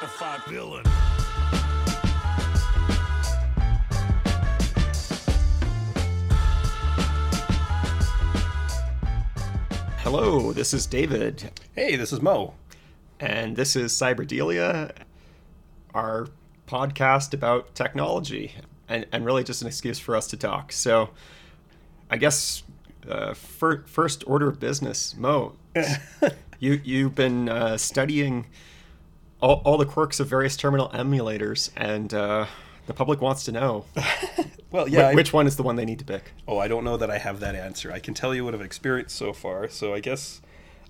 simplified villain. Hello, this is David, Hey, this is Mo. and this is Cyberdelia, our podcast about technology, and, and really just an excuse for us to talk. So, I guess uh, fir- first order of business, Mo, you you've been uh, studying all, all the quirks of various terminal emulators, and uh, the public wants to know Well, yeah. I- which one is the one they need to pick. oh, I don't know that I have that answer. I can tell you what I've experienced so far. So I guess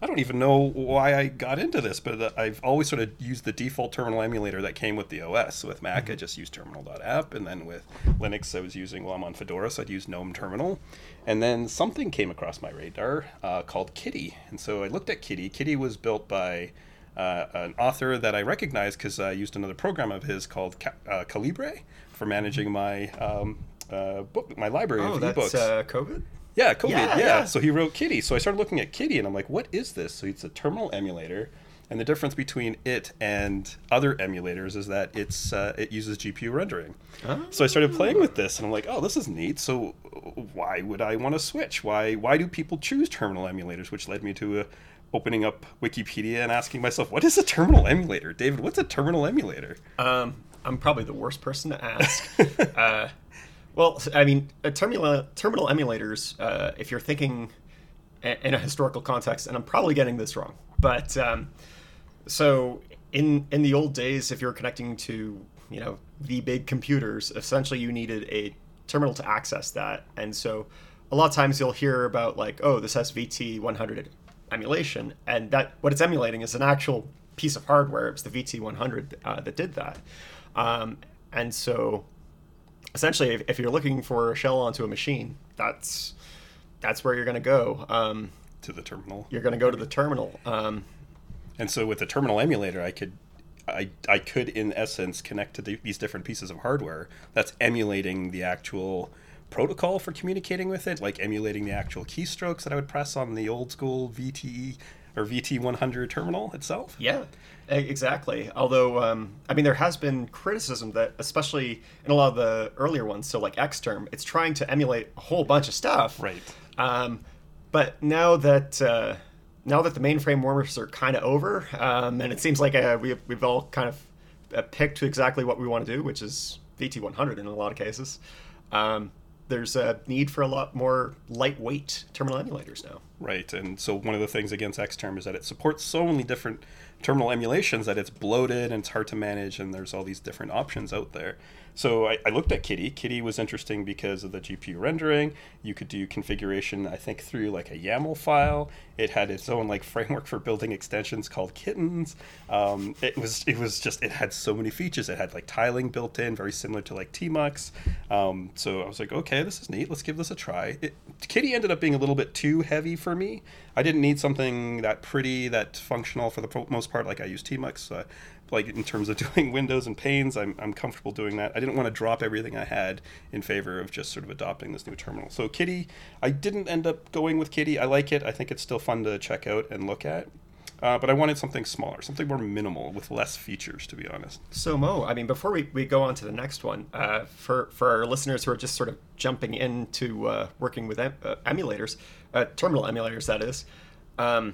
I don't even know why I got into this, but I've always sort of used the default terminal emulator that came with the OS. So with Mac, I just used terminal.app, and then with Linux, I was using well, I'm on Fedora, so I'd use GNOME Terminal. And then something came across my radar uh, called Kitty, and so I looked at Kitty. Kitty was built by uh, an author that I recognize because I used another program of his called Ca- uh, Calibre for managing my um, uh, book, my library Oh, of that's ebooks. uh, Kovid. yeah, Kovid. Yeah, Yeah, yeah. So he wrote Kitty. So I started looking at Kitty, and I'm like, what is this? So it's a terminal emulator, and the difference between it and other emulators is that it's uh, it uses GPU rendering. So I started playing with this, and I'm like, oh, this is neat. So why would I want to switch? Why why do people choose terminal emulators? Which led me to uh, opening up Wikipedia and asking myself, what is a terminal emulator? David, what's a terminal emulator? Um, I'm probably the worst person to ask. uh, well, I mean, terminal terminal emulators. Uh, if you're thinking in a historical context, and I'm probably getting this wrong, but um, so in in the old days, if you're connecting to you know the big computers, essentially you needed a terminal to access that, and so a lot of times you'll hear about like, oh, this has VT100 emulation, and that what it's emulating is an actual piece of hardware. It's the VT100 uh, that did that, um, and so essentially, if, if you're looking for a shell onto a machine, that's that's where you're going to go. Um, To the terminal. you're going to go to the terminal. Um, And so with the terminal emulator, I could, I, I could in essence connect to the, these different pieces of hardware that's emulating the actual protocol for communicating with it, like emulating the actual keystrokes that I would press on the old school VTE or VT100 terminal itself. Yeah, exactly. Although, um, I mean, there has been criticism that, especially in a lot of the earlier ones, so like Xterm, it's trying to emulate a whole bunch of stuff. Right. Um, but now that uh, now that the mainframe wars are kind of over, um, and it seems like uh, we've we've all kind of uh, picked exactly what we want to do, which is VT100 in a lot of cases. Um, there's a need for a lot more lightweight terminal emulators now. Right, and so one of the things against Xterm is that it supports so many different terminal emulations that it's bloated and it's hard to manage, and there's all these different options out there. So I, I looked at Kitty. Kitty was interesting because of the GPU rendering. You could do configuration, I think, through like a YAML file. It had its own like framework for building extensions called Kittens. Um, it was it was just it had so many features. It had like tiling built in, very similar to like Tmux. Um, so I was like, okay, this is neat. Let's give this a try. It, Kitty ended up being a little bit too heavy for me. I didn't need something that pretty, that functional for the most part. Like I use Tmux. Uh, like in terms of doing windows and panes, I'm, I'm comfortable doing that. I didn't want to drop everything I had in favor of just sort of adopting this new terminal. So Kitty, I didn't end up going with Kitty. I like it. I think it's still fun to check out and look at. Uh, but I wanted something smaller, something more minimal with less features, to be honest. So Mo, I mean, before we, we go on to the next one, uh, for for our listeners who are just sort of jumping into uh, working with em- uh, emulators, uh, terminal emulators, that is, um,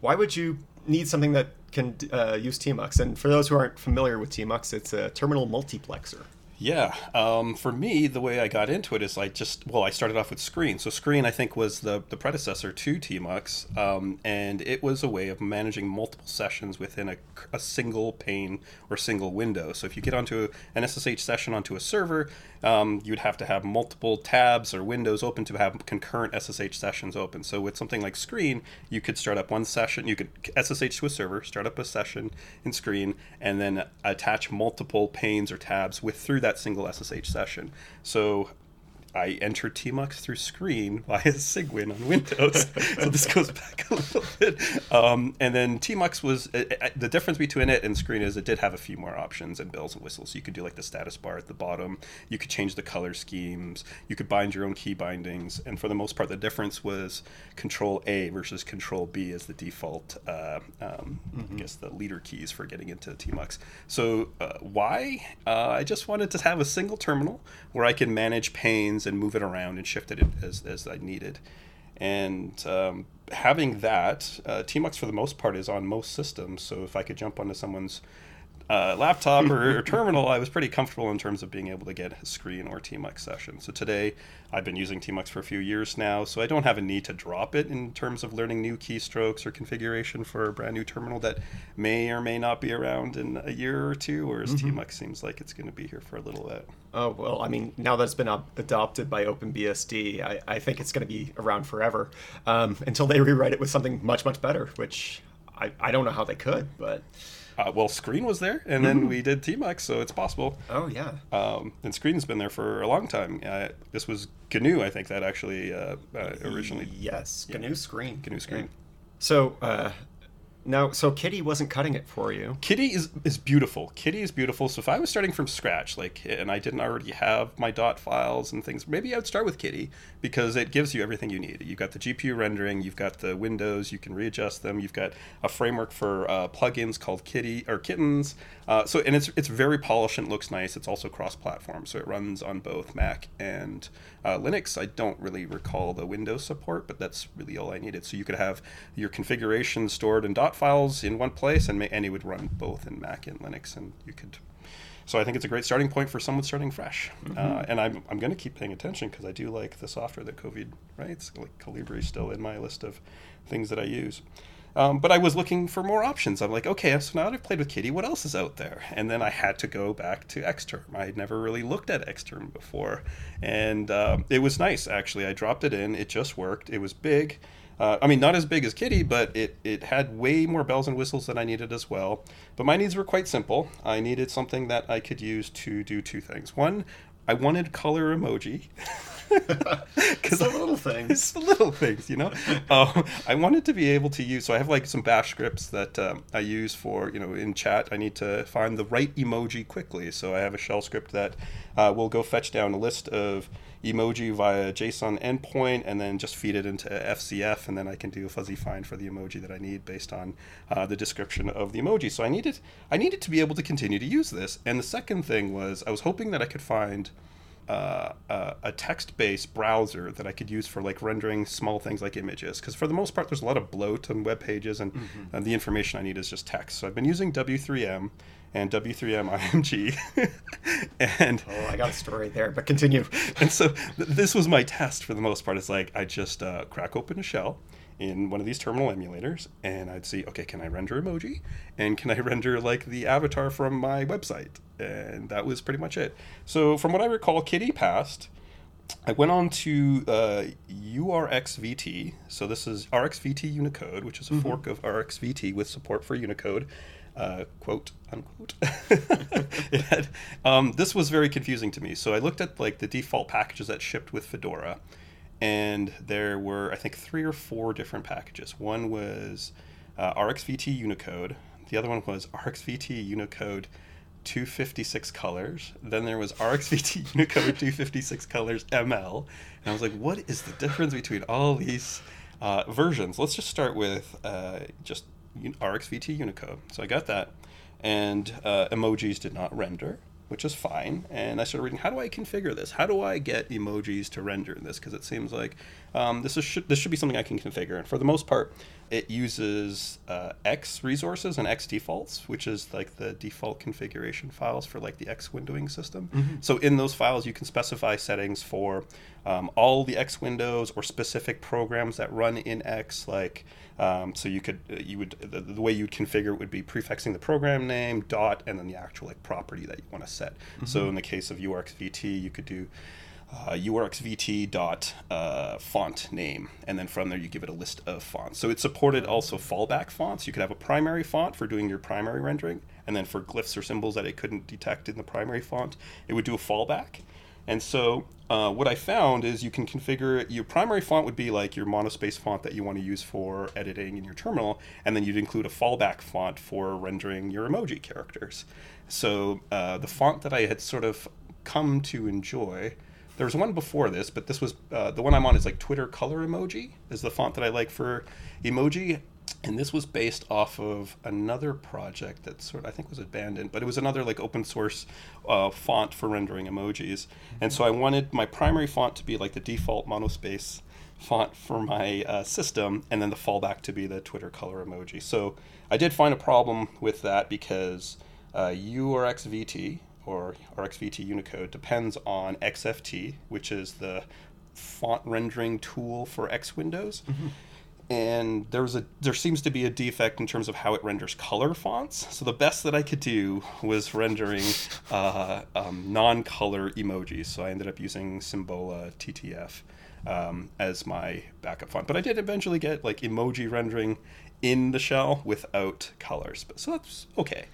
why would you need something that can uh, use TMUX? And for those who aren't familiar with TMUX, it's a terminal multiplexer. Yeah, um, for me, the way I got into it is I just well, I started off with Screen. So Screen, I think, was the the predecessor to Tmux, um, and it was a way of managing multiple sessions within a, a single pane or single window. So if you get onto an SSH session onto a server, um, you'd have to have multiple tabs or windows open to have concurrent SSH sessions open. So with something like Screen, you could start up one session, you could SSH to a server, start up a session in Screen, and then attach multiple panes or tabs with through that single SSH session. So I entered Tmux through screen via Cygwin on Windows. so this goes back a little bit. Um, and then Tmux was uh, uh, the difference between it and screen is it did have a few more options and bells and whistles. You could do like the status bar at the bottom. You could change the color schemes. You could bind your own key bindings. And for the most part, the difference was Control A versus Control B as the default. Uh, um, mm-hmm. I guess the leader keys for getting into Tmux. So uh, why? Uh, I just wanted to have a single terminal where I can manage panes and move it around and shift it as, as I needed. And um, having that, uh, Tmux for the most part is on most systems. So if I could jump onto someone's uh, laptop or, or, terminal, I was pretty comfortable in terms of being able to get a screen or Tmux session. So today, I've been using Tmux for a few years now, so I don't have a need to drop it in terms of learning new keystrokes or configuration for a brand new terminal that may or may not be around in a year or two, whereas mm-hmm. Tmux seems like it's going to be here for a little bit. Oh, well, I mean, now that it's been adopted by OpenBSD, I, I think it's going to be around forever um, until they rewrite it with something much, much better, which I, I don't know how they could, but. Uh, well, Screen was there, and then we did Tmux, so it's possible. Oh yeah. Um, and Screen's been there for a long time. Uh, this was GNU, I think, that actually uh, uh originally. Yes, GNU. Screen. GNU Screen. Yeah. So uh, no, so Kitty wasn't cutting it for you. Kitty is is beautiful. Kitty is beautiful. So if I was starting from scratch, like, and I didn't already have my dot files and things, maybe I would start with Kitty because it gives you everything you need. You've got the GPU rendering, you've got the windows, you can readjust them, you've got a framework for uh, plugins called Kitty or Kittens. Uh, so and it's it's very polished and looks nice. It's also cross-platform, so it runs on both Mac and uh, Linux. I don't really recall the Windows support, but that's really all I needed. So you could have your configuration stored in dot files in one place, and, and it would run both in Mac and Linux, and you could. So I think it's a great starting point for someone starting fresh. Mm-hmm. Uh, and I'm, I'm going to keep paying attention because I do like the software that Kovid writes. Like Calibre is still in my list of things that I use. Um, but I was looking for more options. I'm like, okay, so now that I've played with Kitty, what else is out there? And then I had to go back to Xterm. I had never really looked at Xterm before. And um, it was nice, actually. I dropped it in, it just worked. It was big. Uh, I mean, not as big as Kitty, but it, it had way more bells and whistles than I needed as well. But my needs were quite simple. I needed something that I could use to do two things. One, I wanted color emoji. Because the little things. It's the little things, you know. uh, I wanted to be able to use. So I have like some Bash scripts that um, I use for you know in chat. I need to find the right emoji quickly. So I have a shell script that uh, will go fetch down a list of emoji via JSON endpoint and then just feed it into FZF, and then I can do a fuzzy find for the emoji that I need based on uh, the description of the emoji. So I needed I needed to be able to continue to use this. And the second thing was I was hoping that I could find uh, uh, a text-based browser that I could use for like rendering small things like images. Because for the most part, there's a lot of bloat on web pages, and, mm-hmm. and the information I need is just text. So I've been using W3M and W3M IMG. and oh, I got a story there, but continue. and so th- this was my test for the most part. It's like I just uh, crack open a shell in one of these terminal emulators, and I'd see, okay, can I render emoji, and can I render like the avatar from my website, and that was pretty much it. So from what I recall, Kitty passed. I went on to uh, URXVT. So this is RxVT Unicode, which is a mm-hmm. fork of RxVT with support for Unicode uh, quote unquote. had, um, this was very confusing to me. So I looked at like the default packages that shipped with Fedora, and there were I think three or four different packages. One was uh, RxVT Unicode. The other one was RxVT Unicode 256 colors. Then there was RxVT Unicode 256 colors ML, and I was like, what is the difference between all these? Uh, versions. Let's just start with uh, just RxVT Unicode. So I got that, and uh, emojis did not render, which is fine. And I started reading, how do I configure this? How do I get emojis to render in this? Because it seems like um, this is should, this should be something I can configure. And for the most part, it uses uh, X resources and X defaults, which is like the default configuration files for like the X windowing system. Mm-hmm. So in those files, you can specify settings for um, all the X windows or specific programs that run in X, like um, so you could uh, you would the, the, way you'd configure it would be prefixing the program name dot and then the actual like property that you want to set. Mm-hmm. So in the case of URXVT, you could do uh, urxvt dot uh, font name, and then from there you give it a list of fonts. So it supported also fallback fonts. You could have a primary font for doing your primary rendering, and then for glyphs or symbols that it couldn't detect in the primary font, it would do a fallback. And so uh, what I found is you can configure your primary font would be like your monospace font that you want to use for editing in your terminal, and then you'd include a fallback font for rendering your emoji characters. So uh, the font that I had sort of come to enjoy. There was one before this, but this was uh, the one I'm on is like Twitter color emoji is the font that I like for emoji, and this was based off of another project that sort of, I think was abandoned, but it was another like open source uh, font for rendering emojis. And so I wanted my primary font to be like the default monospace font for my uh, system, and then the fallback to be the Twitter color emoji. So I did find a problem with that because uh, URXVT or RxVT Unicode depends on XFT, which is the font rendering tool for X Windows. Mm-hmm. And there's a there seems to be a defect in terms of how it renders color fonts. So the best that I could do was rendering uh, um, non-color emojis. So I ended up using Symbola TTF um, as my backup font. But I did eventually get like emoji rendering in the shell without colors. But so that's okay.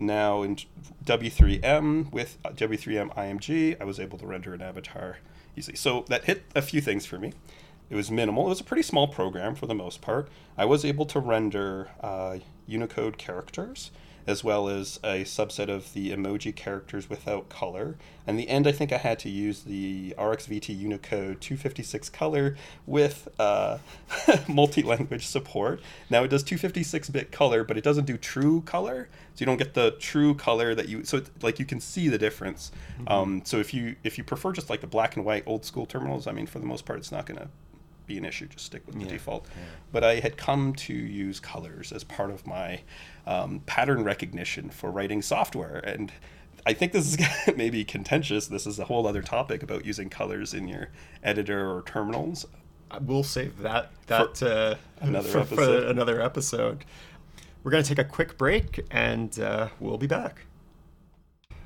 Now in W3M with W3M IMG, I was able to render an avatar easily. So that hit a few things for me. It was minimal. It was a pretty small program for the most part. I was able to render uh, Unicode characters as well as a subset of the emoji characters without color. And the end, I think I had to use the RxVT Unicode 256 color with uh, multi language support. Now it does 256 bit color, but it doesn't do true color. So you don't get the true color that you so it, like you can see the difference. Mm-hmm. Um, so if you if you prefer just like the black and white old school terminals, I mean for the most part it's not going to be an issue. Just stick with the yeah, default. Yeah. But I had come to use colors as part of my um, pattern recognition for writing software, and I think this is maybe contentious. This is a whole other topic about using colors in your editor or terminals. We'll save that that for uh, another for, episode. For another episode. We're going to take a quick break, and uh, we'll be back.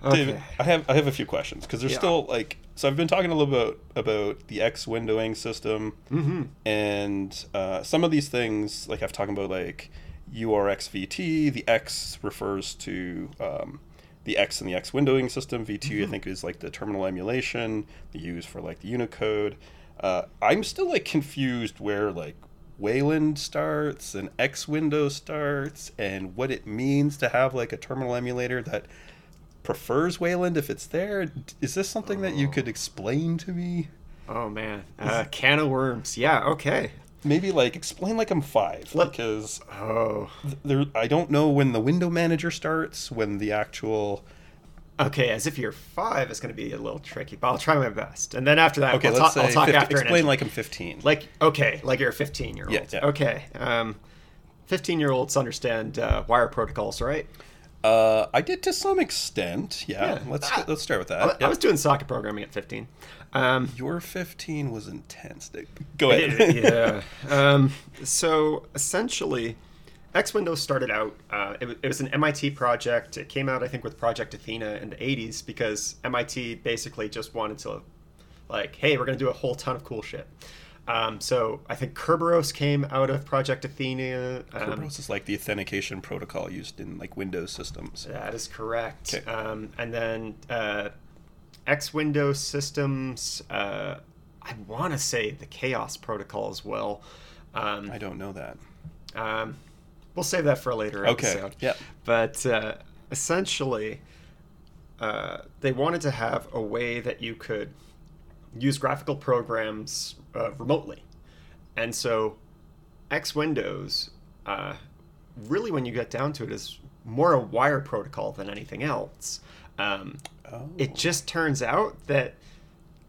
Okay. David, I have I have a few questions because there's yeah. still like so I've been talking a little bit about the X windowing system, mm-hmm. and uh, some of these things like I've talked about like URXVT. The X refers to um, the X in the X windowing system. VT mm-hmm. I think is like the terminal emulation. The U is for like the Unicode. Uh, I'm still like confused where like Wayland starts and X window starts and what it means to have like a terminal emulator that prefers Wayland if it's there. Is this something oh. that you could oh. explain to me? Oh man, uh, can of worms. Yeah, okay. Maybe like explain like I'm five Let, because oh, there I don't know when the window manager starts when the actual. Okay, as if you're five, it's going to be a little tricky, but I'll try my best. And then after that, okay, we'll let's ta- say talk 50, after. Explain like I'm 15. Like okay, like you're a 15 year old. Yeah, yeah. Okay. Um, 15 year olds understand uh, wire protocols, right? Uh, I did to some extent. Yeah, yeah. let's uh, let's start with that. I, yep. I, was doing socket programming at 15. Um, Your 15 was intense. Go ahead. yeah. Um, so essentially, X Windows started out. Uh, it, it, was an MIT project. It came out, I think, with Project Athena in the 80s because MIT basically just wanted to, like, hey, we're going to do a whole ton of cool shit. Um, so I think Kerberos came out of Project Athena. Um, Kerberos is like the authentication protocol used in like Windows systems. That is correct. Okay. Um, and then uh, X Windows systems. Uh, I want to say the Chaos protocol as well. Um, I don't know that. Um, we'll save that for a later okay. episode. Yeah. But uh, essentially, uh, they wanted to have a way that you could use graphical programs uh, remotely. And so X Windows, uh, really, when you get down to it, is more a wire protocol than anything else. Um, oh. It just turns out that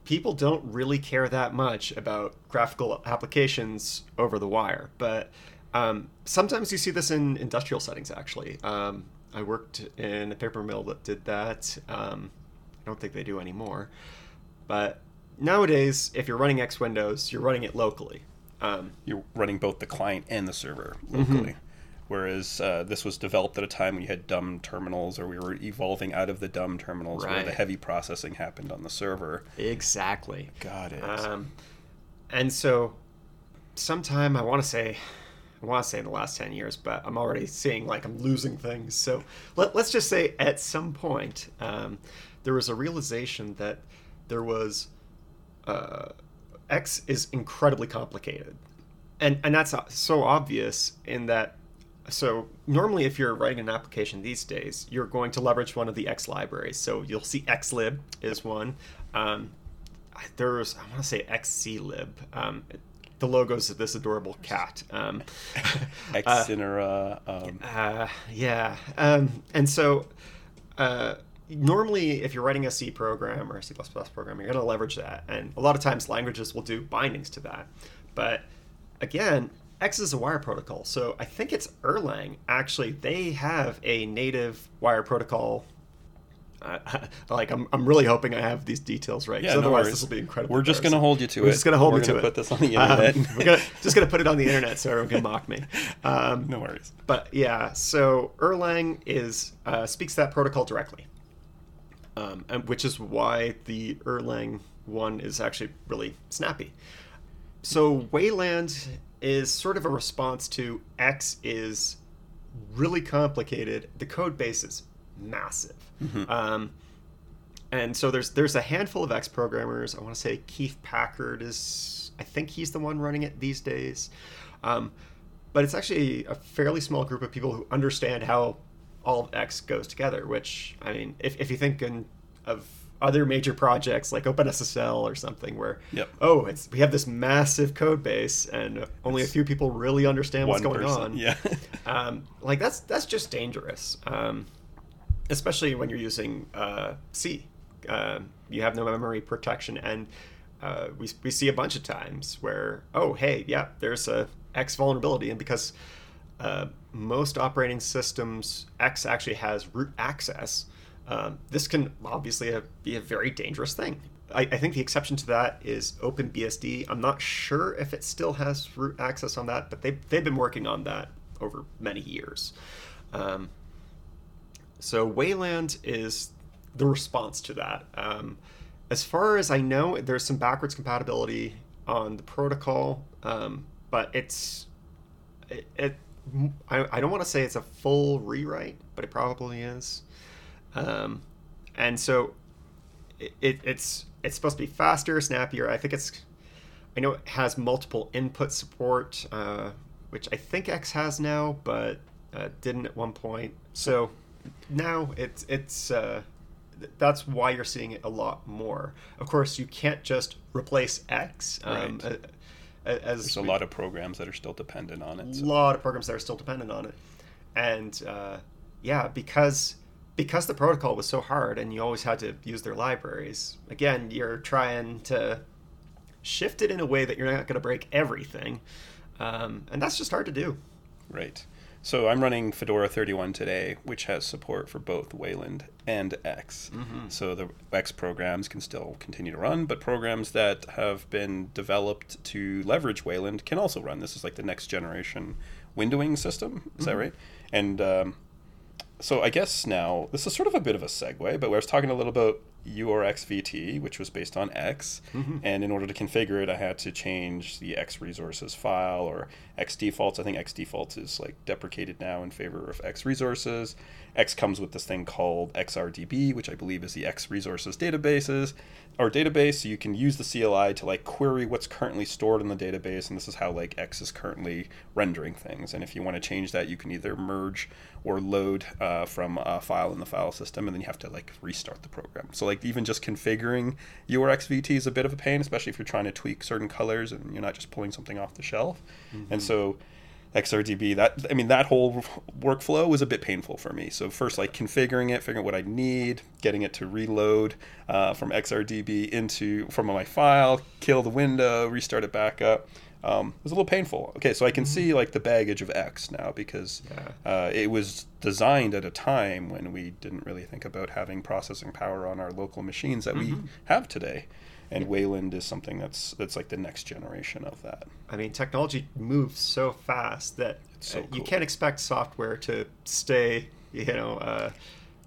people don't really care that much about graphical applications over the wire. But um, sometimes you see this in industrial settings, actually. Um, I worked in a paper mill that did that. Um, I don't think they do anymore. But nowadays, if you're running X Windows, you're running it locally. Um, you're running both the client and the server locally. Mm-hmm. Whereas uh, this was developed at a time when you had dumb terminals, or we were evolving out of the dumb terminals right. where the heavy processing happened on the server. Exactly. Got it. Um, and so, sometime I want to say, I want to say in the last 10 years, but I'm already seeing like I'm losing things. So let, us just say at some point, um, there was a realization that there was uh, X is incredibly complicated, and and that's so obvious in that. So normally, if you're writing an application these days, you're going to leverage one of the X libraries. So you'll see xlib is one. Um, there's I want to say xclib. Um, the logos of this adorable cat. Um, Xcinera. Um, uh, yeah, um, and so uh, normally, if you're writing a C program or a C++ program, you're going to leverage that, and a lot of times languages will do bindings to that. But again, X is a wire protocol, so I think it's Erlang. Actually, they have a native wire protocol uh, like I'm, I'm really hoping I have these details right. Yeah, no otherwise worries. this will be incredible. We're just going to hold you to We're it. just going to hold We're me to gonna it. Put this on the Um, internet. we're gonna, just going to put it on the internet so everyone can mock me. Um, no worries. but yeah, so Erlang is uh, speaks that protocol directly, um, and which is why the Erlang one is actually really snappy. So Wayland is sort of a response to X is really complicated. The code base is massive. Um, and so there's there's a handful of X programmers. I want to say Keith Packard is I think he's the one running it these days. Um, but it's actually a fairly small group of people who understand how all of X goes together. Which I mean, if if you think in, of other major projects like OpenSSL or something, where Yep. oh, it's we have this massive code base and only a few people really understand what's going person. on. Yeah. um, like that's that's just dangerous, um, especially when you're using uh, C. Uh, you have no memory protection, and uh, we we see a bunch of times where oh hey yeah there's a X vulnerability, and because uh, most operating systems X actually has root access. Um, this can obviously a, be a very dangerous thing. I, I think the exception to that is OpenBSD. I'm not sure if it still has root access on that, but they, they've been working on that over many years. Um, so Wayland is the response to that. Um, as far as I know, there's some backwards compatibility on the protocol, um, but it's it. it I, I don't want to say it's a full rewrite, but it probably is. Um, and so it, it, it's it's supposed to be faster, snappier. I think it's I know it has multiple input support, uh, which I think X has now, but uh, didn't at one point. So now it's it's uh, that's why you're seeing it a lot more. Of course, you can't just replace X. Um, Right. As There's a lot of programs that are still dependent on it. a so- lot of programs that are still dependent on it, and uh, yeah, because because the protocol was so hard and you always had to use their libraries. Again, you're trying to shift it in a way that you're not going to break everything, um, and that's just hard to do. Right. So I'm running Fedora 31 today, which has support for both Wayland and X. So the X programs can still continue to run, but programs that have been developed to leverage Wayland can also run. This is like the next generation windowing system. Is that right? And um, so I guess now this is sort of a bit of a segue, but I was talking a little about URXVT, which was based on X, mm-hmm. and in order to configure it, I had to change the X resources file or X defaults. I think X defaults is like deprecated now in favor of X resources. X comes with this thing called XRDB, which I believe is the X resources databases or database. So you can use the CLI to like query what's currently stored in the database, and this is how like X is currently rendering things. And if you want to change that, you can either merge or load uh, from a file in the file system, and then you have to like restart the program. So like even just configuring URXVT is a bit of a pain, especially if you're trying to tweak certain colors and you're not just pulling something off the shelf. And so XRDB, that I mean that whole workflow was a bit painful for me. So first, like configuring it, figuring out what I need, getting it to reload uh, from XRDB into from my file, kill the window, restart it back up. Um, it was a little painful. Okay, so I can see like the baggage of X now because Yeah. uh, it was designed at a time when we didn't really think about having processing power on our local machines that we have today. And Wayland is something that's that's like the next generation of that. I mean, technology moves so fast that so uh, you can't expect software to stay, you know, uh,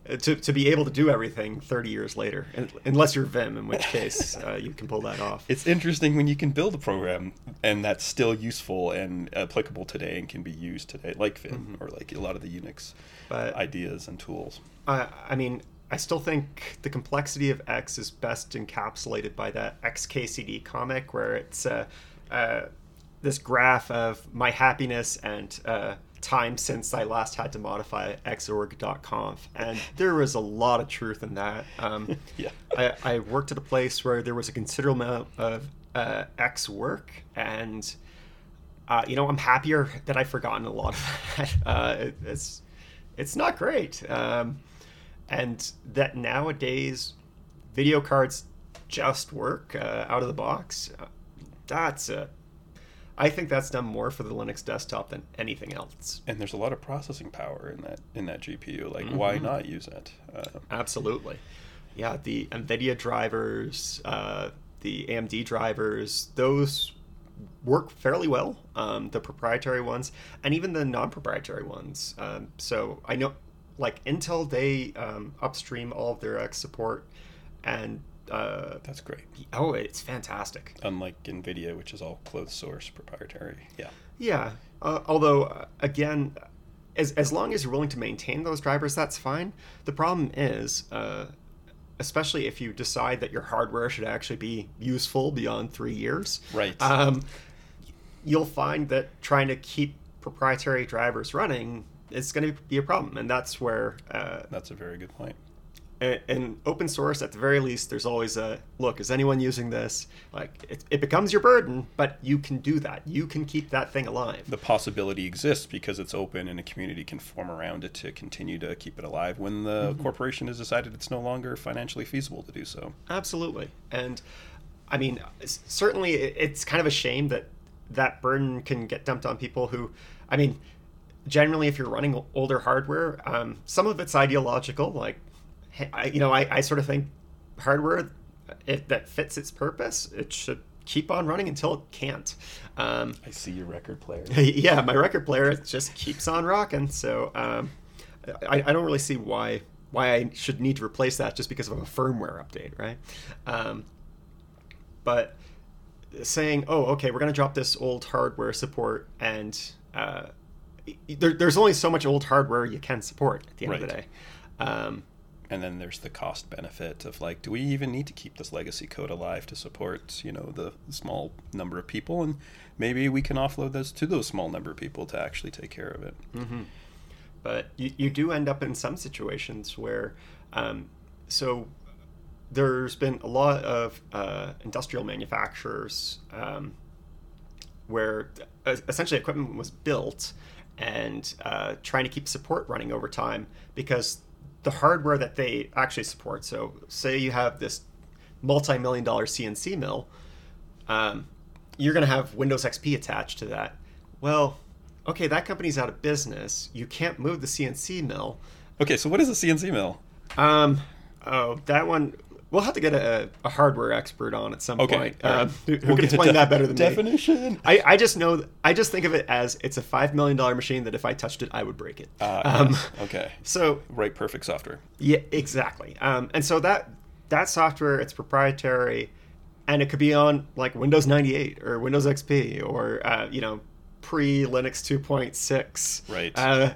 to, to be able to do everything 30 years later, unless you're Vim, in which case uh, you can pull that off. It's interesting when you can build a program and that's still useful and applicable today and can be used today, like Vim or like a lot of the Unix But ideas and tools. I, I mean, I still think the complexity of X is best encapsulated by that XKCD comic, where it's uh, uh, this graph of my happiness and uh, time since I last had to modify xorg.conf. And there was a lot of truth in that. Um, Yeah. I, I worked at a place where there was a considerable amount of uh, X work, and uh, you know I'm happier that I've forgotten a lot of that. Uh, it, it's it's not great, um, and that nowadays video cards just work uh, out of the box. That's a I think that's done more for the Linux desktop than anything else. And there's a lot of processing power in that in that GPU. Like, why Mm-hmm. not use it? Uh, Absolutely. Yeah, the NVIDIA drivers, uh, the AMD drivers, those work fairly well. Um, the proprietary ones, and even the non proprietary ones. Um, so I know, like Intel, they um, upstream all of their X support, and uh, that's great. oh, it's fantastic. Unlike NVIDIA, which is all closed source proprietary. Yeah. Yeah. Uh, although, uh, again, as, as long as you're willing to maintain those drivers, that's fine. The problem is, uh, especially if you decide that your hardware should actually be useful beyond three years, Right. um, you'll find that trying to keep proprietary drivers running is going to be a problem. And that's where uh, That's a very good point. in- in open source at the very least there's always a look is anyone using this like it, it becomes your burden but you can do that you can keep that thing alive The possibility exists because it's open and a community can form around it to continue to keep it alive when the Mm-hmm. corporation has decided it's no longer financially feasible to do so. Absolutely. And I mean, certainly it's kind of a shame that that burden can get dumped on people who, I mean, generally, if you're running older hardware, um, some of it's ideological. Like, I, you know, I, I sort of think hardware it, that fits its purpose, it should keep on running until it can't. Um, I see your record player. yeah, my record player just keeps on rocking. So um, I, I don't really see why why I should need to replace that just because of a firmware update, right? Um, but saying, oh, okay, we're going to drop this old hardware support, and uh, there, there's only so much old hardware you can support at the end of the day. Um, and then there's the cost benefit of like do we even need to keep this legacy code alive to support you know the small number of people? And maybe we can offload this to those small number of people to actually take care of it. But you, you do end up in some situations where um, so there's been a lot of uh, industrial manufacturers um, where uh, essentially equipment was built and uh, trying to keep support running over time because the hardware that they actually support so say you have this multi-million dollar cnc mill um, you're going to have windows xp attached to that. Well okay that company's out of business. You can't move the cnc mill. Okay so what is a cnc mill? Um, oh, that one. We'll have to get a, a hardware expert on at some okay point all right. um, who, who We'll can explain de- that better than me. definition I, I just know I just think of it as it's a five million dollar machine that if I touched it I would break it. Ah, um, yes. okay So right perfect software yeah, exactly. Um, and so that that software it's proprietary, and it could be on like Windows 98 or Windows XP or uh, you know pre Linux 2.6. Right. Uh,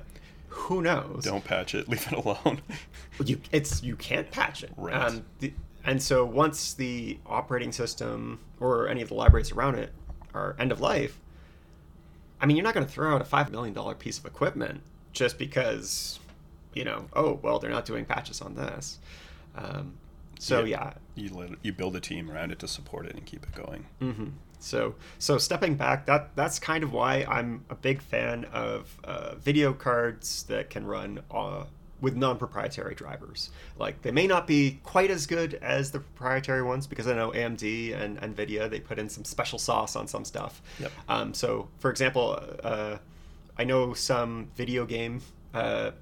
who knows? don't patch it leave it alone you it's you can't patch it Right. um, the, and so once the operating system or any of the libraries around it are end of life i mean you're not going to throw out a five million dollar piece of equipment just because you know oh well they're not doing patches on this. Um, so yeah, you let you build a team around it to support it and keep it going. Hmm So, so stepping back, that that's kind of why I'm a big fan of uh, video cards that can run uh, with non-proprietary drivers. Like they may not be quite as good as the proprietary ones because I know AMD and Nvidia they put in some special sauce on some stuff. Yep. Um, so, for example, uh, I know some video game uh,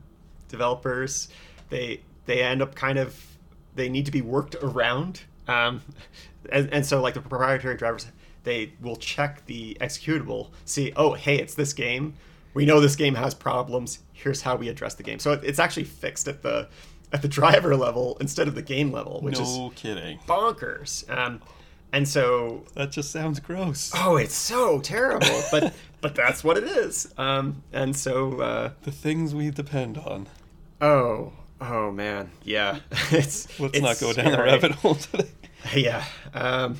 developers they they end up kind of they need to be worked around um, and, and so like the proprietary drivers they will check the executable see oh hey it's this game we know this game has problems here's how we address the game. So it's actually fixed at the at the driver level instead of the game level which no is kidding. bonkers. Um, and so that just sounds gross. Oh it's so terrible but but that's what it is. Um, and so uh, the things we depend on. Oh, Oh man, yeah. it's Let's it's not go down the rabbit hole today. Yeah. Um,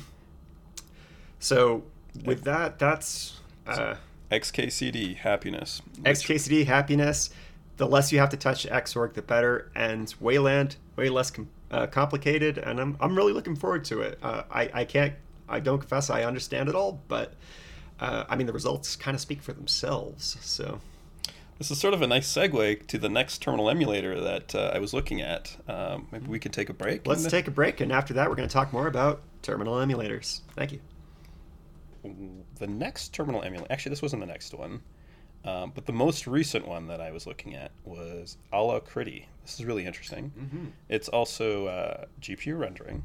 so with that, that's uh, XKCD happiness. which- XKCD happiness. The less you have to touch Xorg, the better. And Wayland, way less com- uh, complicated. And I'm, I'm really looking forward to it. Uh, I, I can't, I don't confess I understand it all, but uh, I mean, the results kind of speak for themselves. So, This is sort of a nice segue to the next terminal emulator that uh, I was looking at. Um, maybe we could take a break. let's take a break. And after that, we're going to talk more about terminal emulators. Thank you. The next terminal emulator. Actually, this wasn't the next one, um, but the most recent one that I was looking at was Alacritty. This is really interesting. Mm-hmm. It's also uh, GPU rendering.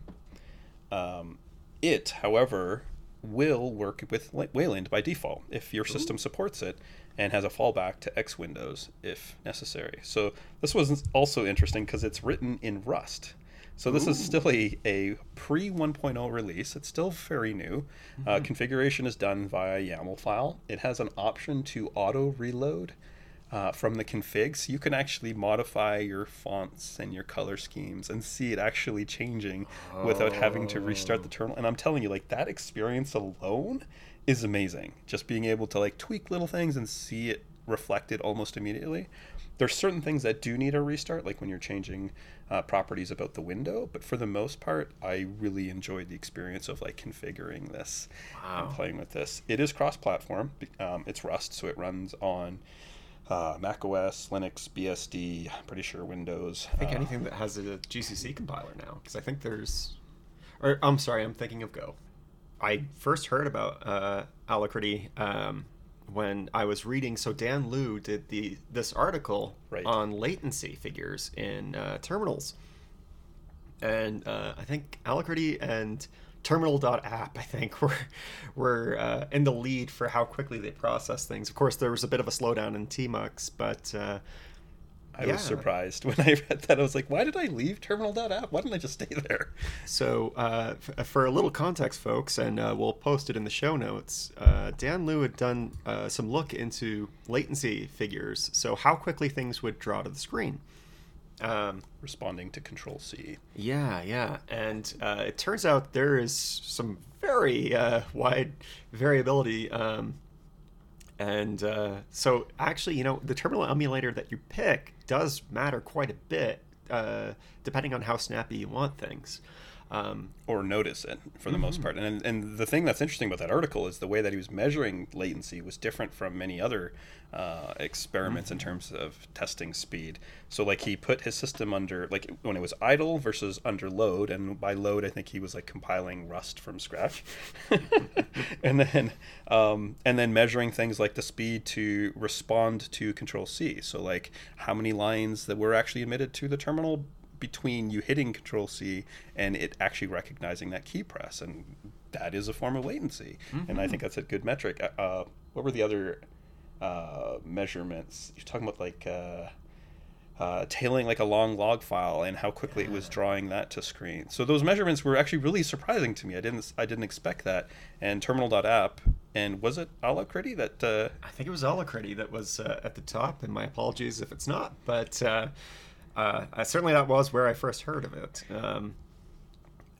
Um, it, however, will work with Wayland by default if your system supports it and has a fallback to X Windows if necessary. So this was also interesting because it's written in Rust. So this is still a, a pre 1.0 release. It's still very new. Uh, configuration is done via YAML file. It has an option to auto reload uh, from the config, so you can actually modify your fonts and your color schemes and see it actually changing without having to restart the terminal. And I'm telling you, like that experience alone is amazing. Just being able to like tweak little things and see it reflected almost immediately. There's certain things that do need a restart, like when you're changing uh, properties about the window. But for the most part, I really enjoyed the experience of like configuring this and playing with this. It is cross-platform. Um, it's Rust, so it runs on uh, Mac OS, Linux, BSD. I'm pretty sure Windows. I think uh, anything that has a GCC compiler now, because I think there's, or I'm sorry, I'm thinking of Go. I first heard about uh, Alacritty um, when I was reading. So Dan Luu did the this article Right. on latency figures in uh, terminals, and uh, I think Alacritty and Terminal.app, I think, were were uh, in the lead for how quickly they process things. Of course, there was a bit of a slowdown in Tmux, but uh, I yeah. was surprised when I read that. I was like, why did I leave terminal.app? Why didn't I just stay there? So, uh, f- for a little context, folks, and uh, we'll post it in the show notes, uh, Dan Luu had done uh, some look into latency figures, so how quickly things would draw to the screen. Um, Responding to Control C. yeah, yeah, and uh, it turns out there is some very uh, wide variability. Um, and uh, so, actually, you know, the terminal emulator that you pick does matter quite a bit, uh, depending on how snappy you want things. Um, or notice it for the most Mm-hmm. part. And and the thing that's interesting about that article is the way that he was measuring latency was different from many other uh, experiments in Mm-hmm. terms of testing speed. So like he put his system under like when it was idle versus under load, and by load I think he was like compiling Rust from scratch, and then um, and then measuring things like the speed to respond to Control C. So like how many lines that were actually emitted to the terminal between you hitting Control C and it actually recognizing that key press, and that is a form of latency. And I think that's a good metric. Uh, Uh, what were the other uh, measurements? You're talking about like uh, uh, tailing like a long log file and how quickly it was drawing that to screen. So those measurements were actually really surprising to me. I didn't I didn't expect that. And Terminal.app and was it Alacritty that uh, I think it was Alacritty that was uh, at the top, and my apologies if it's not. But uh, certainly that was where I first heard of it. Um,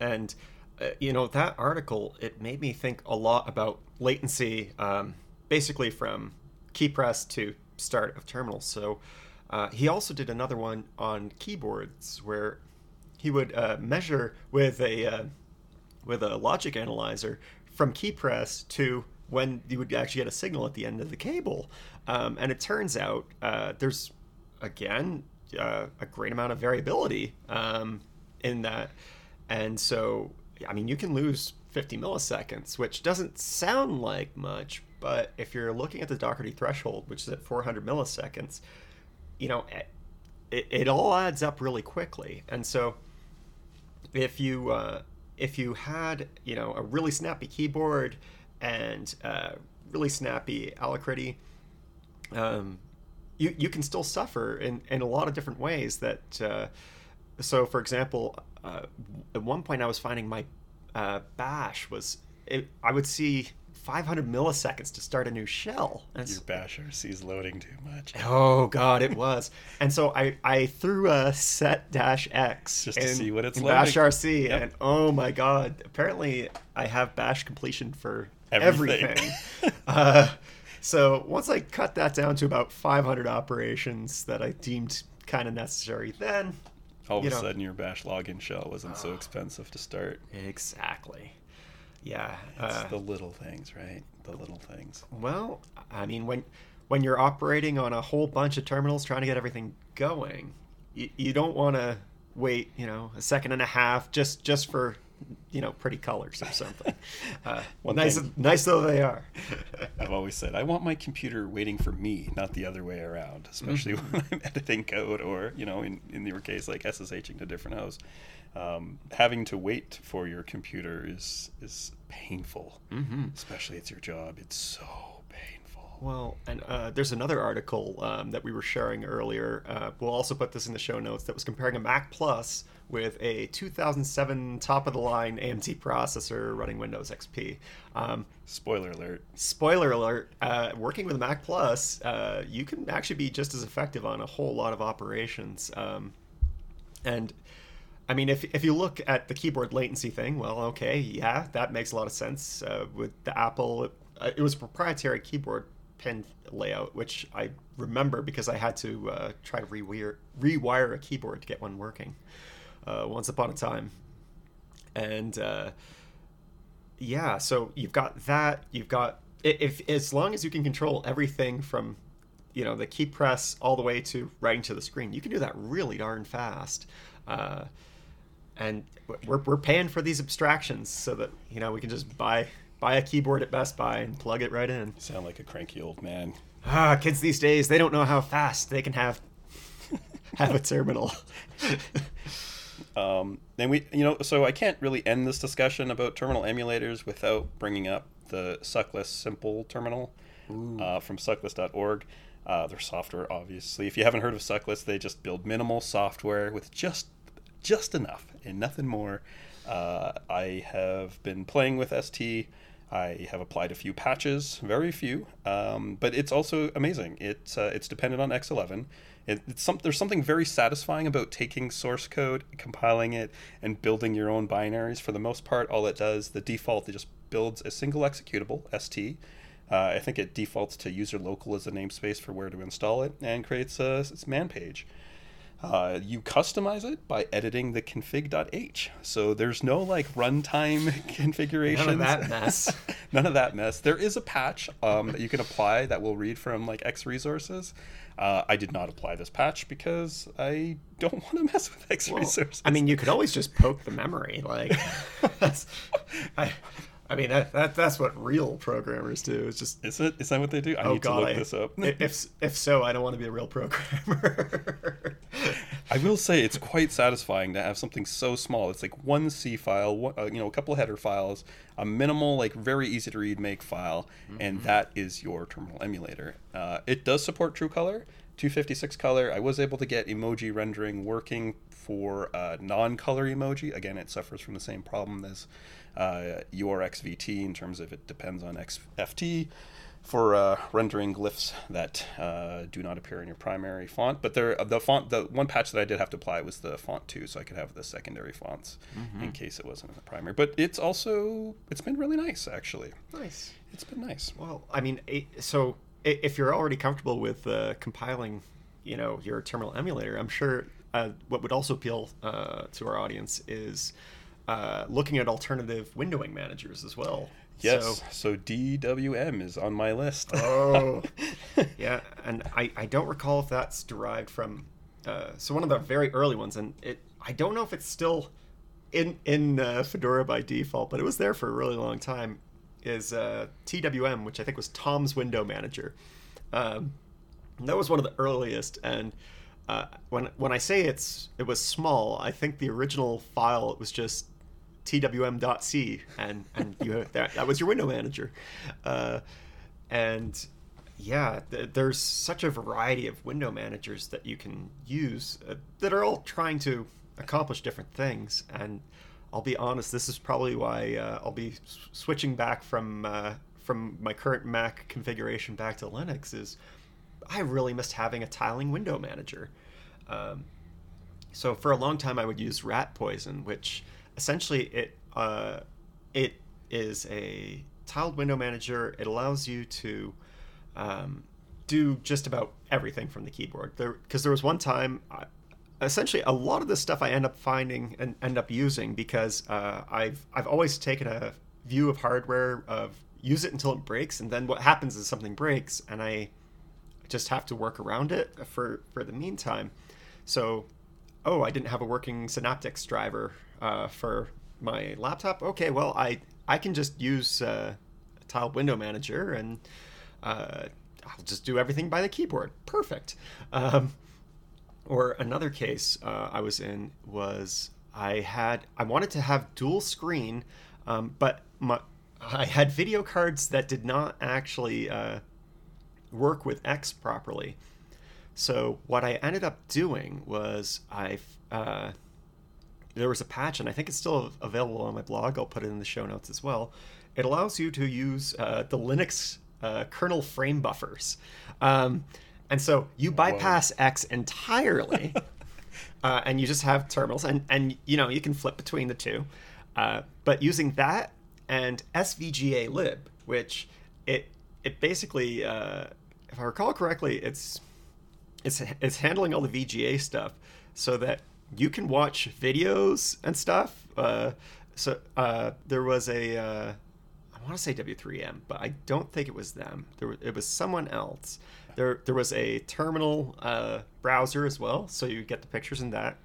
and uh, you know that article it made me think a lot about latency, um, basically from key press to start of terminals. So uh, he also did another one on keyboards where he would uh, measure with a uh, with a logic analyzer from key press to when you would actually get a signal at the end of the cable. Um, and it turns out uh, there's, again, uh, a great amount of variability um, in that. And so, I mean, you can lose 50 milliseconds, which doesn't sound like much, but if you're looking at the Doherty threshold, which is at 400 milliseconds, you know, it, it all adds up really quickly. And so, if you uh, if you had you know a really snappy keyboard and uh, really snappy Alacritty, um, you you can still suffer in in a lot of different ways. That uh, so, for example, uh, at one point I was finding my uh, Bash was it, I would see 500 milliseconds to start a new shell. And Your it's- bash RC is loading too much. Oh god, it was. and so I I threw a set dash X Just to see what it's in Bash. RC, Yep. and oh my god, apparently I have Bash completion for everything. Everything. uh, so once I cut that down to about 500 operations that I deemed kind of necessary, then All of a know. sudden, your bash login shell wasn't so expensive to start. exactly, yeah. It's Uh, the little things, right? The little things. Well, I mean, when when you're operating on a whole bunch of terminals trying to get everything going, you, you don't want to wait, you know, a second and a half just just for, you know, pretty colors or something. Uh, One nice, thing- nice though they are. I've always said I want my computer waiting for me, not the other way around. Especially Mm-hmm. when I'm editing code, or you know, in in your case, like SSHing to different hosts. Um, having to wait for your computer is is painful. mm-hmm. Especially it's your job. It's so. Well, and uh, there's another article um, that we were sharing earlier. Uh, we'll also put this in the show notes that was comparing a Mac Plus with a 2007 top of the line AMD processor running Windows XP. Um, Spoiler alert. spoiler alert uh, working with a mac plus uh, you can actually be just as effective on a whole lot of operations um, and i mean if, if you look at the keyboard latency thing well okay yeah that makes a lot of sense uh, with the apple it, uh, it was a proprietary keyboard pin layout which i remember because i had to uh, try to rewire, rewire a keyboard to get one working uh, once upon a time. And uh, yeah so you've got that you've got if as long as you can control everything from you know the key press all the way to writing to the screen you can do that really darn fast. Uh, and we're, we're paying for these abstractions so that you know we can just buy buy a keyboard at best buy and plug it right in Sound like a cranky old man. ah kids these days they don't know how fast they can have have a terminal Um, and we, you know, so I can't really end this discussion about terminal emulators without bringing up the Suckless Simple terminal uh, from suckless.org. Uh, their software, obviously. If you haven't heard of Suckless, they just build minimal software with just just enough and nothing more. Uh, I have been playing with ST. I have applied a few patches, very few, um, but it's also amazing. It's uh, it's dependent on X11. It, it's some, there's something very satisfying about taking source code, compiling it, and building your own binaries. For the most part, all it does, the default, it just builds a single executable, ST. Uh, I think it defaults to user local as a namespace for where to install it, and creates a its man page. Uh, you customize it by editing the config.h. So there's no like runtime configurations. None of that mess. None of that mess. There is a patch um, that you can apply that will read from like X resources. Uh, I did not apply this patch because I don't want to mess with X Well, resources. I mean, you could always just poke the memory. Like, I, I mean, that, that that's what real programmers do. It's just, is it? Is that what they do? I oh need god, to look I- this up. if if so, I don't want to be a real programmer. I will say it's quite satisfying to have something so small. It's like one C file, one, uh, you know, a couple of header files, a minimal, like very easy to read make file, and that is your terminal emulator. Uh, it does support True Color, 256 color. I was able to get emoji rendering working for uh, non-color emoji. Again, it suffers from the same problem as uh, URXVT in terms of it depends on XFT for uh, rendering glyphs that uh, do not appear in your primary font. But there, the font, the one patch that I did have to apply was the font two, so I could have the secondary fonts in case it wasn't in the primary. But it's also it's been really nice actually. nice. It's been nice. Well, I mean, so if you're already comfortable with uh, compiling, you know, your terminal emulator, I'm sure uh, what would also appeal uh, to our audience is uh, looking at alternative windowing managers as well. Yes. So, So, DWM is on my list. oh, yeah, and I, I don't recall if that's derived from. Uh, so one of the very early ones, and it I don't know if it's still in in uh, Fedora by default, but it was there for a really long time. Is uh, TWM, which I think was Tom's Window Manager. Um, that was one of the earliest, and uh, when when I say it's it was small, I think the original file was just twm.c, and and you that. That was your window manager, uh, and yeah, th- there's such a variety of window managers that you can use uh, that are all trying to accomplish different things, and I'll be honest, this is probably why uh, I'll be s- switching back from uh, from my current Mac configuration back to Linux is I really missed having a tiling window manager. Um, so for a long time, I would use Ratpoison, which essentially it uh, it is a tiled window manager. It allows you to um, do just about everything from the keyboard. There, because there was one time, I, essentially, a lot of the stuff I end up finding and end up using because uh, I've I've always taken a view of hardware of use it until it breaks, and then what happens is something breaks, and I just have to work around it for for the meantime. So, oh, I didn't have a working Synaptics driver uh, for my laptop. Okay, well, I I can just use uh, a tiled window manager and uh, I'll just do everything by the keyboard. Perfect. Um, or another case uh, I was in was I had I wanted to have dual screen, um, but my I had video cards that did not actually uh, work with X properly. So what I ended up doing was I uh, there was a patch, and I think it's still available on my blog. I'll put it in the show notes as well. It allows you to use uh, the Linux uh, kernel frame buffers, um, and so you bypass Whoa. X entirely, uh, and you just have terminals, and and you know you can flip between the two, uh, but using that and SVGAlib, which it it basically, uh, if I recall correctly, it's it's it's handling all the VGA stuff so that you can watch videos and stuff. Uh, so uh, there was a uh, I want to say W3M, but I don't think it was them. There was, it was someone else. There there was a terminal uh, browser as well, so you get the pictures in that.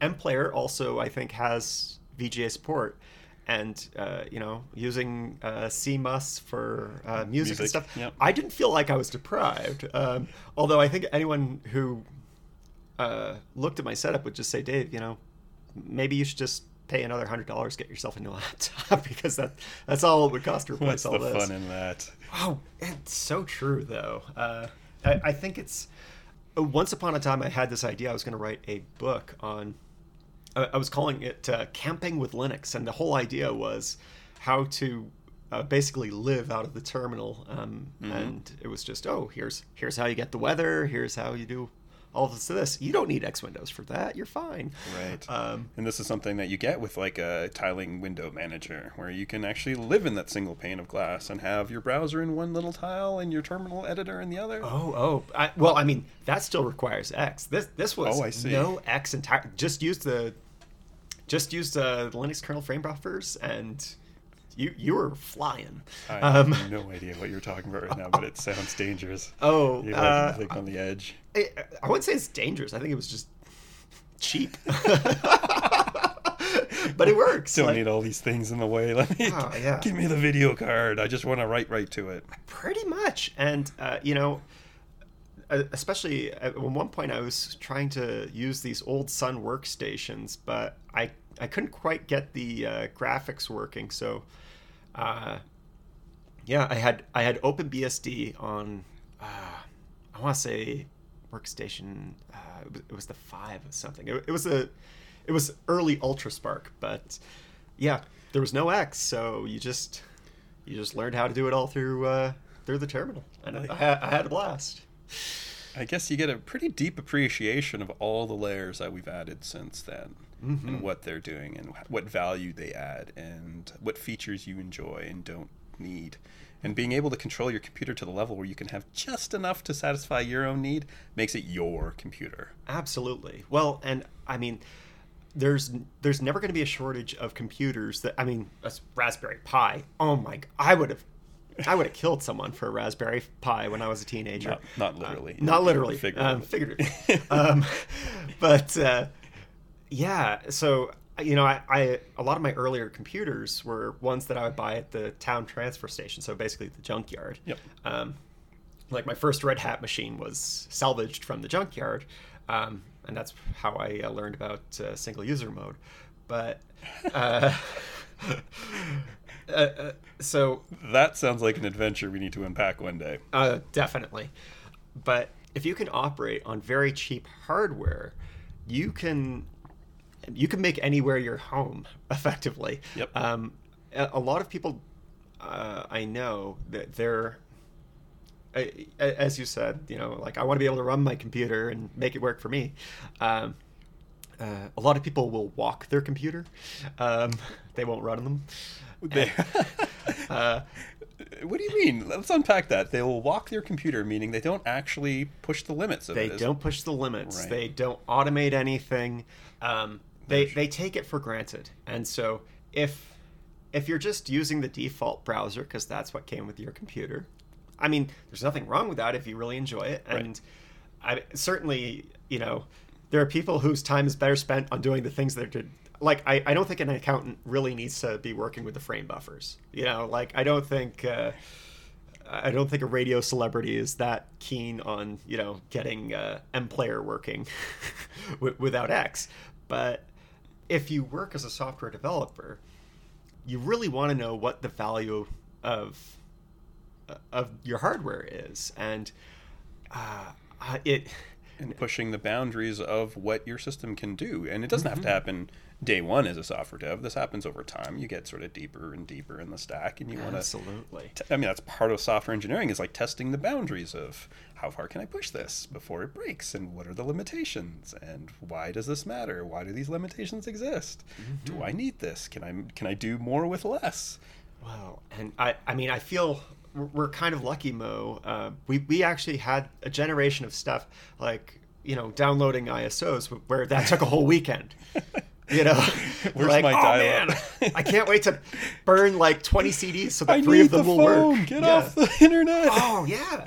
MPlayer also I think has VGA support, and uh, you know using uh, CMUS for uh, music, music, and stuff. Yep. I didn't feel like I was deprived. Um, although I think anyone who uh, looked at my setup would just say, Dave, you know, maybe you should just pay another hundred dollars get yourself a new laptop because that that's all it would cost to replace What's all the this. fun in that? Oh, it's so true though. Uh, I, I think it's uh, once upon a time I had this idea I was going to write a book on. I was calling it uh, "Camping with Linux," and the whole idea was how to uh, basically live out of the terminal. Um, mm-hmm. And it was just, oh, here's here's how you get the weather. Here's how you do all this this. You don't need X windows for that. You're fine. Right. Um, and this is something that you get with like a tiling window manager, where you can actually live in that single pane of glass and have your browser in one little tile and your terminal editor in the other. Oh, oh. I, well, I mean, that still requires X. This this was oh, I see. no X entire. Just use the just use the Linux kernel frame buffers and you you were flying. I um, have no idea what you're talking about right now, but it sounds dangerous. Oh, you're like, uh, like on the edge. I, I wouldn't say it's dangerous. I think it was just cheap. but it works. Don't like, need all these things in the way. Let me oh, yeah. give me the video card. I just want to write right to it. Pretty much, and uh, you know, especially at one point, I was trying to use these old Sun workstations, but I I couldn't quite get the uh, graphics working. So, uh, yeah, I had I had OpenBSD on. Uh, I want to say workstation. Uh, it was, it, was, the five or something. It, it was a it was early UltraSPARC, but yeah, there was no X, so you just you just learned how to do it all through uh, through the terminal, and I, I, I had a blast. I guess you get a pretty deep appreciation of all the layers that we've added since then, mm-hmm. and what they're doing, and what value they add, and what features you enjoy and don't need. And being able to control your computer to the level where you can have just enough to satisfy your own need makes it your computer. Absolutely. Well, and I mean, there's there's never going to be a shortage of computers that I mean, a Raspberry Pi. Oh my! I would have I would have killed someone for a Raspberry Pi when I was a teenager. Not, not literally. Uh, not literally. Um, figuratively. um, but uh, yeah, so you know, I, I, a lot of my earlier computers were ones that I would buy at the town transfer station, so basically the junkyard. Yep. Um, like my first Red Hat machine was salvaged from the junkyard, um, and that's how I uh, learned about uh, single user mode. But uh, Uh, uh, so that sounds like an adventure we need to unpack one day. Uh, definitely. But if you can operate on very cheap hardware, you can you can make anywhere your home effectively. Yep. Um, a, lot of people uh, I know that they're, I- as you said, you know, like I want to be able to run my computer and make it work for me. Um, uh, a lot of people will walk their computer; um, they won't run them. They- Uh, what do you mean? Let's unpack that. They will walk their computer, meaning they don't actually push the limits of they it. don't push the limits. Right. They don't automate anything. Um, they they take it for granted, and so if if you're just using the default browser because that's what came with your computer, I mean, there's nothing wrong with that if you really enjoy it, Right. and I certainly you know there are people whose time is better spent on doing the things that are like I, I don't think an accountant really needs to be working with the frame buffers you know like i don't think uh, I don't think a radio celebrity is that keen on you know getting uh, MPlayer working without X. But if you work as a software developer, you really want to know what the value of of your hardware is, and uh, it. And pushing the boundaries of what your system can do. And it doesn't Mm-hmm. have to happen day one as a software dev. This happens over time. You get sort of deeper and deeper in the stack, and you want to. Absolutely. I mean, that's part of software engineering is like testing the boundaries of how far can I push this before it breaks, and what are the limitations, and why does this matter? Why do these limitations exist? Do I need this? Can I can I do more with less? Wow, and I, I mean, I feel we're- we're kind of lucky, Mo. Uh, we we actually had a generation of stuff like you know downloading ISOs where that took a whole weekend. You know, Where's like my oh dial-up?" man, I can't wait to burn like twenty CDs so I that three of them the will phone. work. Get Yeah. off the internet. Oh yeah.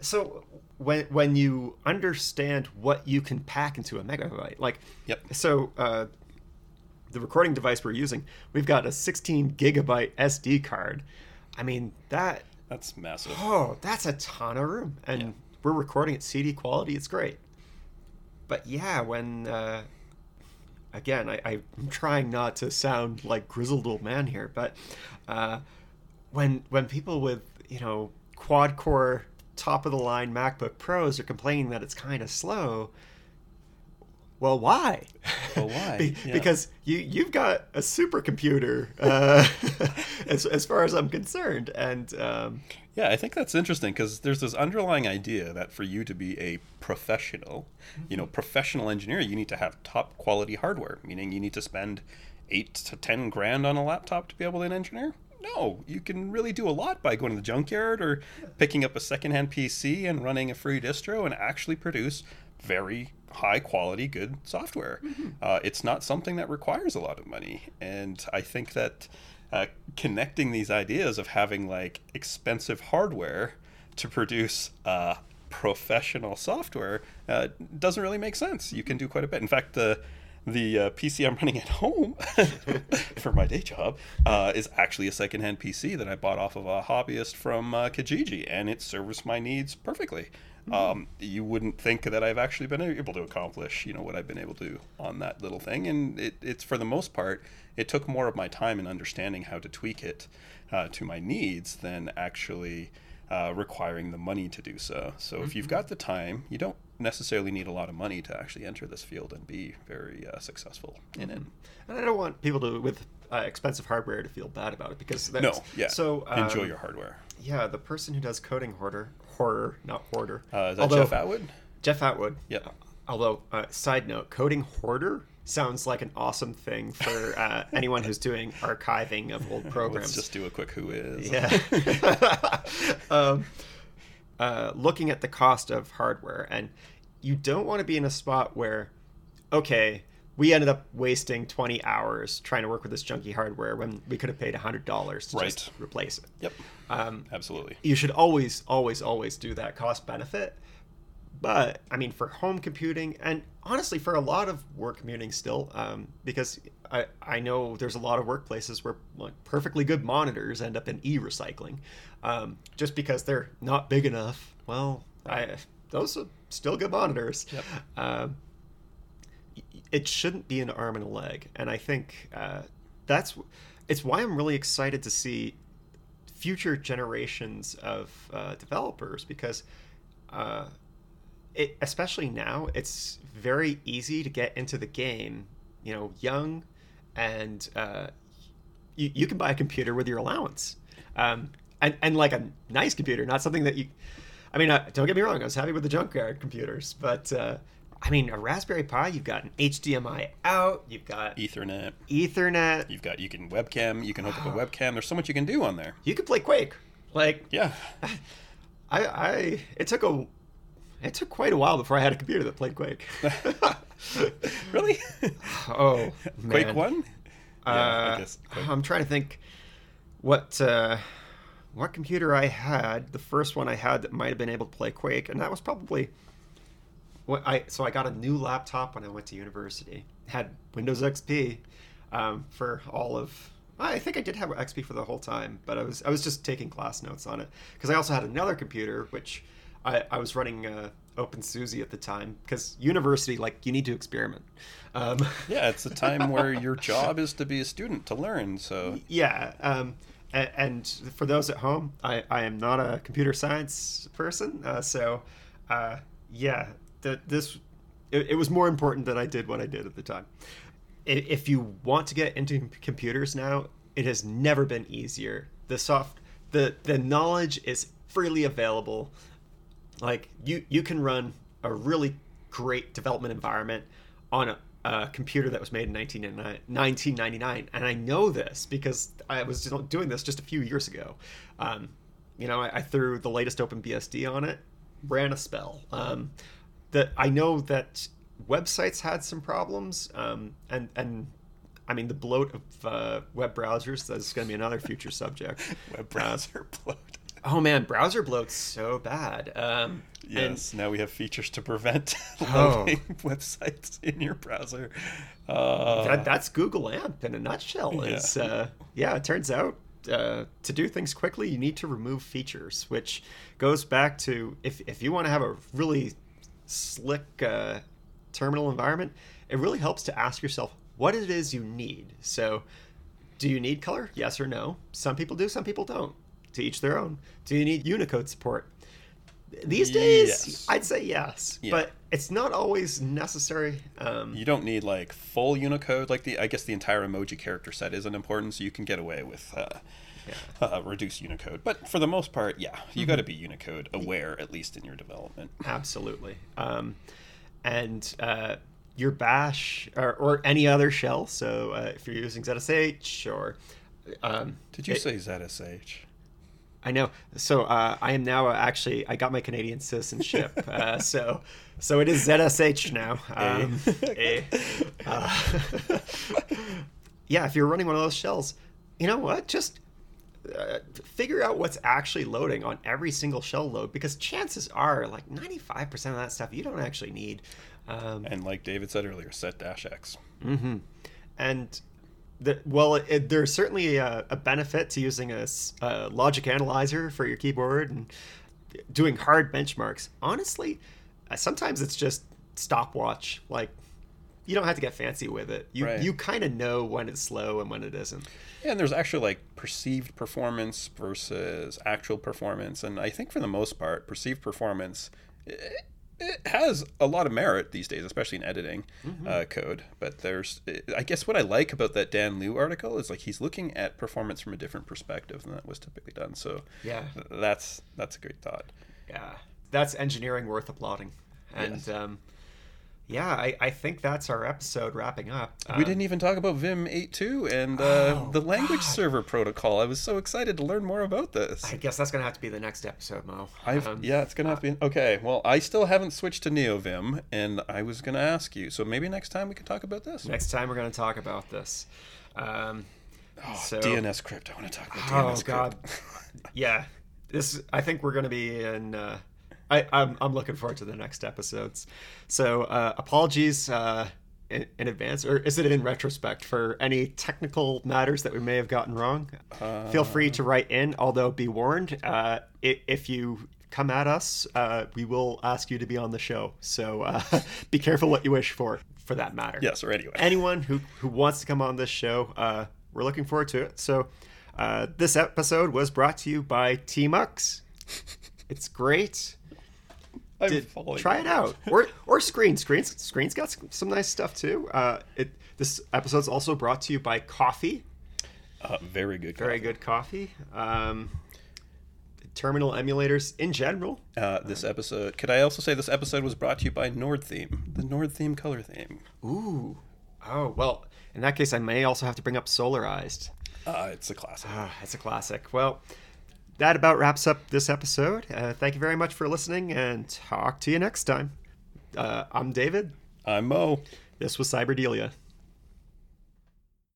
So when when you understand what you can pack into a megabyte, like Yep. so uh, the recording device we're using, we've got a 16 gigabyte SD card. I mean that That's massive. oh that's a ton of room, and Yeah. we're recording at CD quality. It's great. But yeah, when uh, again, I, I'm trying not to sound like grizzled old man here, but uh, when when people with you know quad core top of the line MacBook Pros are complaining that it's kind of slow, well, why? Well, why? Be- Yeah. Because you you've got a supercomputer, uh, as as far as I'm concerned, and um, Yeah, I think that's interesting because there's this underlying idea that for you to be a professional, you know, professional engineer, you need to have top quality hardware, meaning you need to spend eight to ten grand on a laptop to be able to be engineer. No, you can really do a lot by going to the junkyard or picking up a secondhand PC and running a free distro and actually produce very high quality, good software. Uh, it's not something that requires a lot of money. And I think that uh, connecting these ideas of having like expensive hardware to produce uh, professional software uh, doesn't really make sense. You can do quite a bit. In fact, the the uh, PC I'm running at home for my day job uh, is actually a secondhand PC that I bought off of a hobbyist from uh, Kijiji, and it serves my needs perfectly. Um, you wouldn't think that I've actually been able to accomplish, you know, what I've been able to on that little thing, and it, it's for the most part, it took more of my time in understanding how to tweak it uh, to my needs than actually uh, requiring the money to do so. So if you've got the time, you don't necessarily need a lot of money to actually enter this field and be very uh, successful in it. and I don't want people to with uh, expensive hardware to feel bad about it because that's, No, yeah. So um, enjoy your hardware. Yeah, the person who does coding hoarder horror, not hoarder. Uh, is that Although- Jeff Atwood? Jeff Atwood. Yeah. Although, uh, side note, coding hoarder sounds like an awesome thing for uh, anyone who's doing archiving of old programs. Let's just do a quick who is. Yeah. um, uh, looking at the cost of hardware, and you don't want to be in a spot where, okay, we ended up wasting 20 hours trying to work with this junky hardware when we could have paid $100 to Right. just replace it. Yep. Um, Absolutely. you should always, always, always do that cost benefit. But I mean, for home computing, and honestly, for a lot of work commuting still, um, because I I know there's a lot of workplaces where like, perfectly good monitors end up in e-recycling, um, just because they're not big enough. Well, I those are still good monitors. Yep. It shouldn't be an arm and a leg, and I think uh, that's it's why I'm really excited to see future generations of uh, developers because uh, it, especially now it's very easy to get into the game you know young and uh, you, you can buy a computer with your allowance um, and and like a nice computer, not something that you. I mean, uh, don't get me wrong. I was happy with the junkyard computers, but uh, I mean, a Raspberry Pi. You've got an HDMI out. You've got Ethernet. Ethernet. You've got you can webcam. You can hook up a webcam. There's so much you can do on there. You could play Quake. Like Yeah. I, I, it took a, it took quite a while before I had a computer that played Quake. really? oh, Quake. One. Uh, I guess Quake- I'm trying to think what uh, what computer I had. The first one I had that might have been able to play Quake, and that was probably what I. So I got a new laptop when I went to university. Had Windows XP um, for all of. I think I did have XP for the whole time, but I was I was just taking class notes on it because I also had another computer which I, I was running uh, OpenSUSE at the time because university like you need to experiment. Um, Yeah, it's a time where your job is to be a student to learn. So Yeah, um, and, and for those at home, I, I am not a computer science person, uh, so uh, yeah, th- this it, it was more important that I did what I did at the time. If you want to get into computers now, it has never been easier. The soft, the the knowledge is freely available. Like you you can run a really great development environment on a, a computer that was made in 1999, 1999 and i know this because i was doing this just a few years ago um, you know I, I threw the latest openbsd on it ran a spell um, that i know that websites had some problems um, and and I mean, the bloat of uh, web browsers, that's going to be another future subject. web browser bloat. Oh man, browser bloat's so bad. Um, Yes, now we have features to prevent Oh. loading websites in your browser. Uh, that, that's Google AMP in a nutshell. Yeah. Is uh, yeah, it turns out uh, to do things quickly, you need to remove features, which goes back to if if you want to have a really slick uh, terminal environment, it really helps to ask yourself what it is you need. So, do you need color? Yes or no. Some people do, some people don't. To each their own. Do you need Unicode support? These days, Yes. I'd say yes, Yeah. but it's not always necessary. Um, you don't need like full Unicode. Like the, I guess the entire emoji character set isn't important, so you can get away with uh, uh, reduced Unicode. But for the most part, yeah, you Mm-hmm. got to be Unicode aware at least in your development. Absolutely. Um, and uh, your bash or, or any other shell. So uh, if you're using ZSH or. Um, Did you it- say ZSH? I know. So uh, I am now actually. I got my Canadian citizenship. uh, so so it is ZSH now. Um, eh. Uh, yeah, if you're running one of those shells, you know what? Just uh, figure out what's actually loading on every single shell load because chances are like 95% of that stuff you don't actually need. Um, And like David said earlier, set dash X. hmm And the, well, it, there's certainly a, a benefit to using a logic analyzer for your keyboard and doing hard benchmarks. Honestly, uh, sometimes it's just stopwatch. Like you don't have to get fancy with it. You Right. you kind of know when it's slow and when it isn't. Yeah, and there's actually like perceived performance versus actual performance, and I think for the most part, perceived performance it, it has a lot of merit these days, especially in editing uh, code. But there's, I guess, what I like about that Dan Luu article is like he's looking at performance from a different perspective than that was typically done. So Yeah. th- that's that's a great thought. Yeah, that's engineering worth applauding. And Yes. um, yeah, I, I think that's our episode wrapping up. we Um, didn't even talk about Vim 8.2 and uh, Oh, the language God. server protocol. I was so excited to learn more about this. I guess that's gonna have to be the next episode, Mo. I've, Um, yeah, it's gonna have to be okay. Well, I still haven't switched to NeoVim, and I was gonna ask you. So maybe next time we could talk about this. Next time we're gonna talk about this. Um, Oh, so- DNSCrypt. I want to talk about Oh DNS God, yeah. This I think we're gonna be in. Uh, I, I'm I'm looking forward to the next episodes. So uh, apologies uh, in, in advance, or is it in retrospect for any technical matters that we may have gotten wrong? Feel free to write in. Although be warned, uh, if you come at us, uh, we will ask you to be on the show. So uh, be careful what you wish for, for that matter Yes, or anyway. anyone who, who wants to come on this show, uh, we're looking forward to it. So, uh, this episode was brought to you by Tmux. It's great. Did- try it out, or or Screen. Screen's Screen's got some, some nice stuff too. Uh, it this episode's also brought to you by Coffee. Uh, very good. Very coffee. good coffee. Um, terminal emulators in general. Uh, this episode. Could I also say this episode was brought to you by Nord Theme, the Nord Theme color theme. Ooh. Oh well. In that case, I may also have to bring up Solarized. Uh, it's a classic. Ah, it's a classic. Well, that about wraps up this episode. Uh, thank you very much for listening, and talk to you next time. Uh, I'm David. I'm Mo. This was Cyberdelia.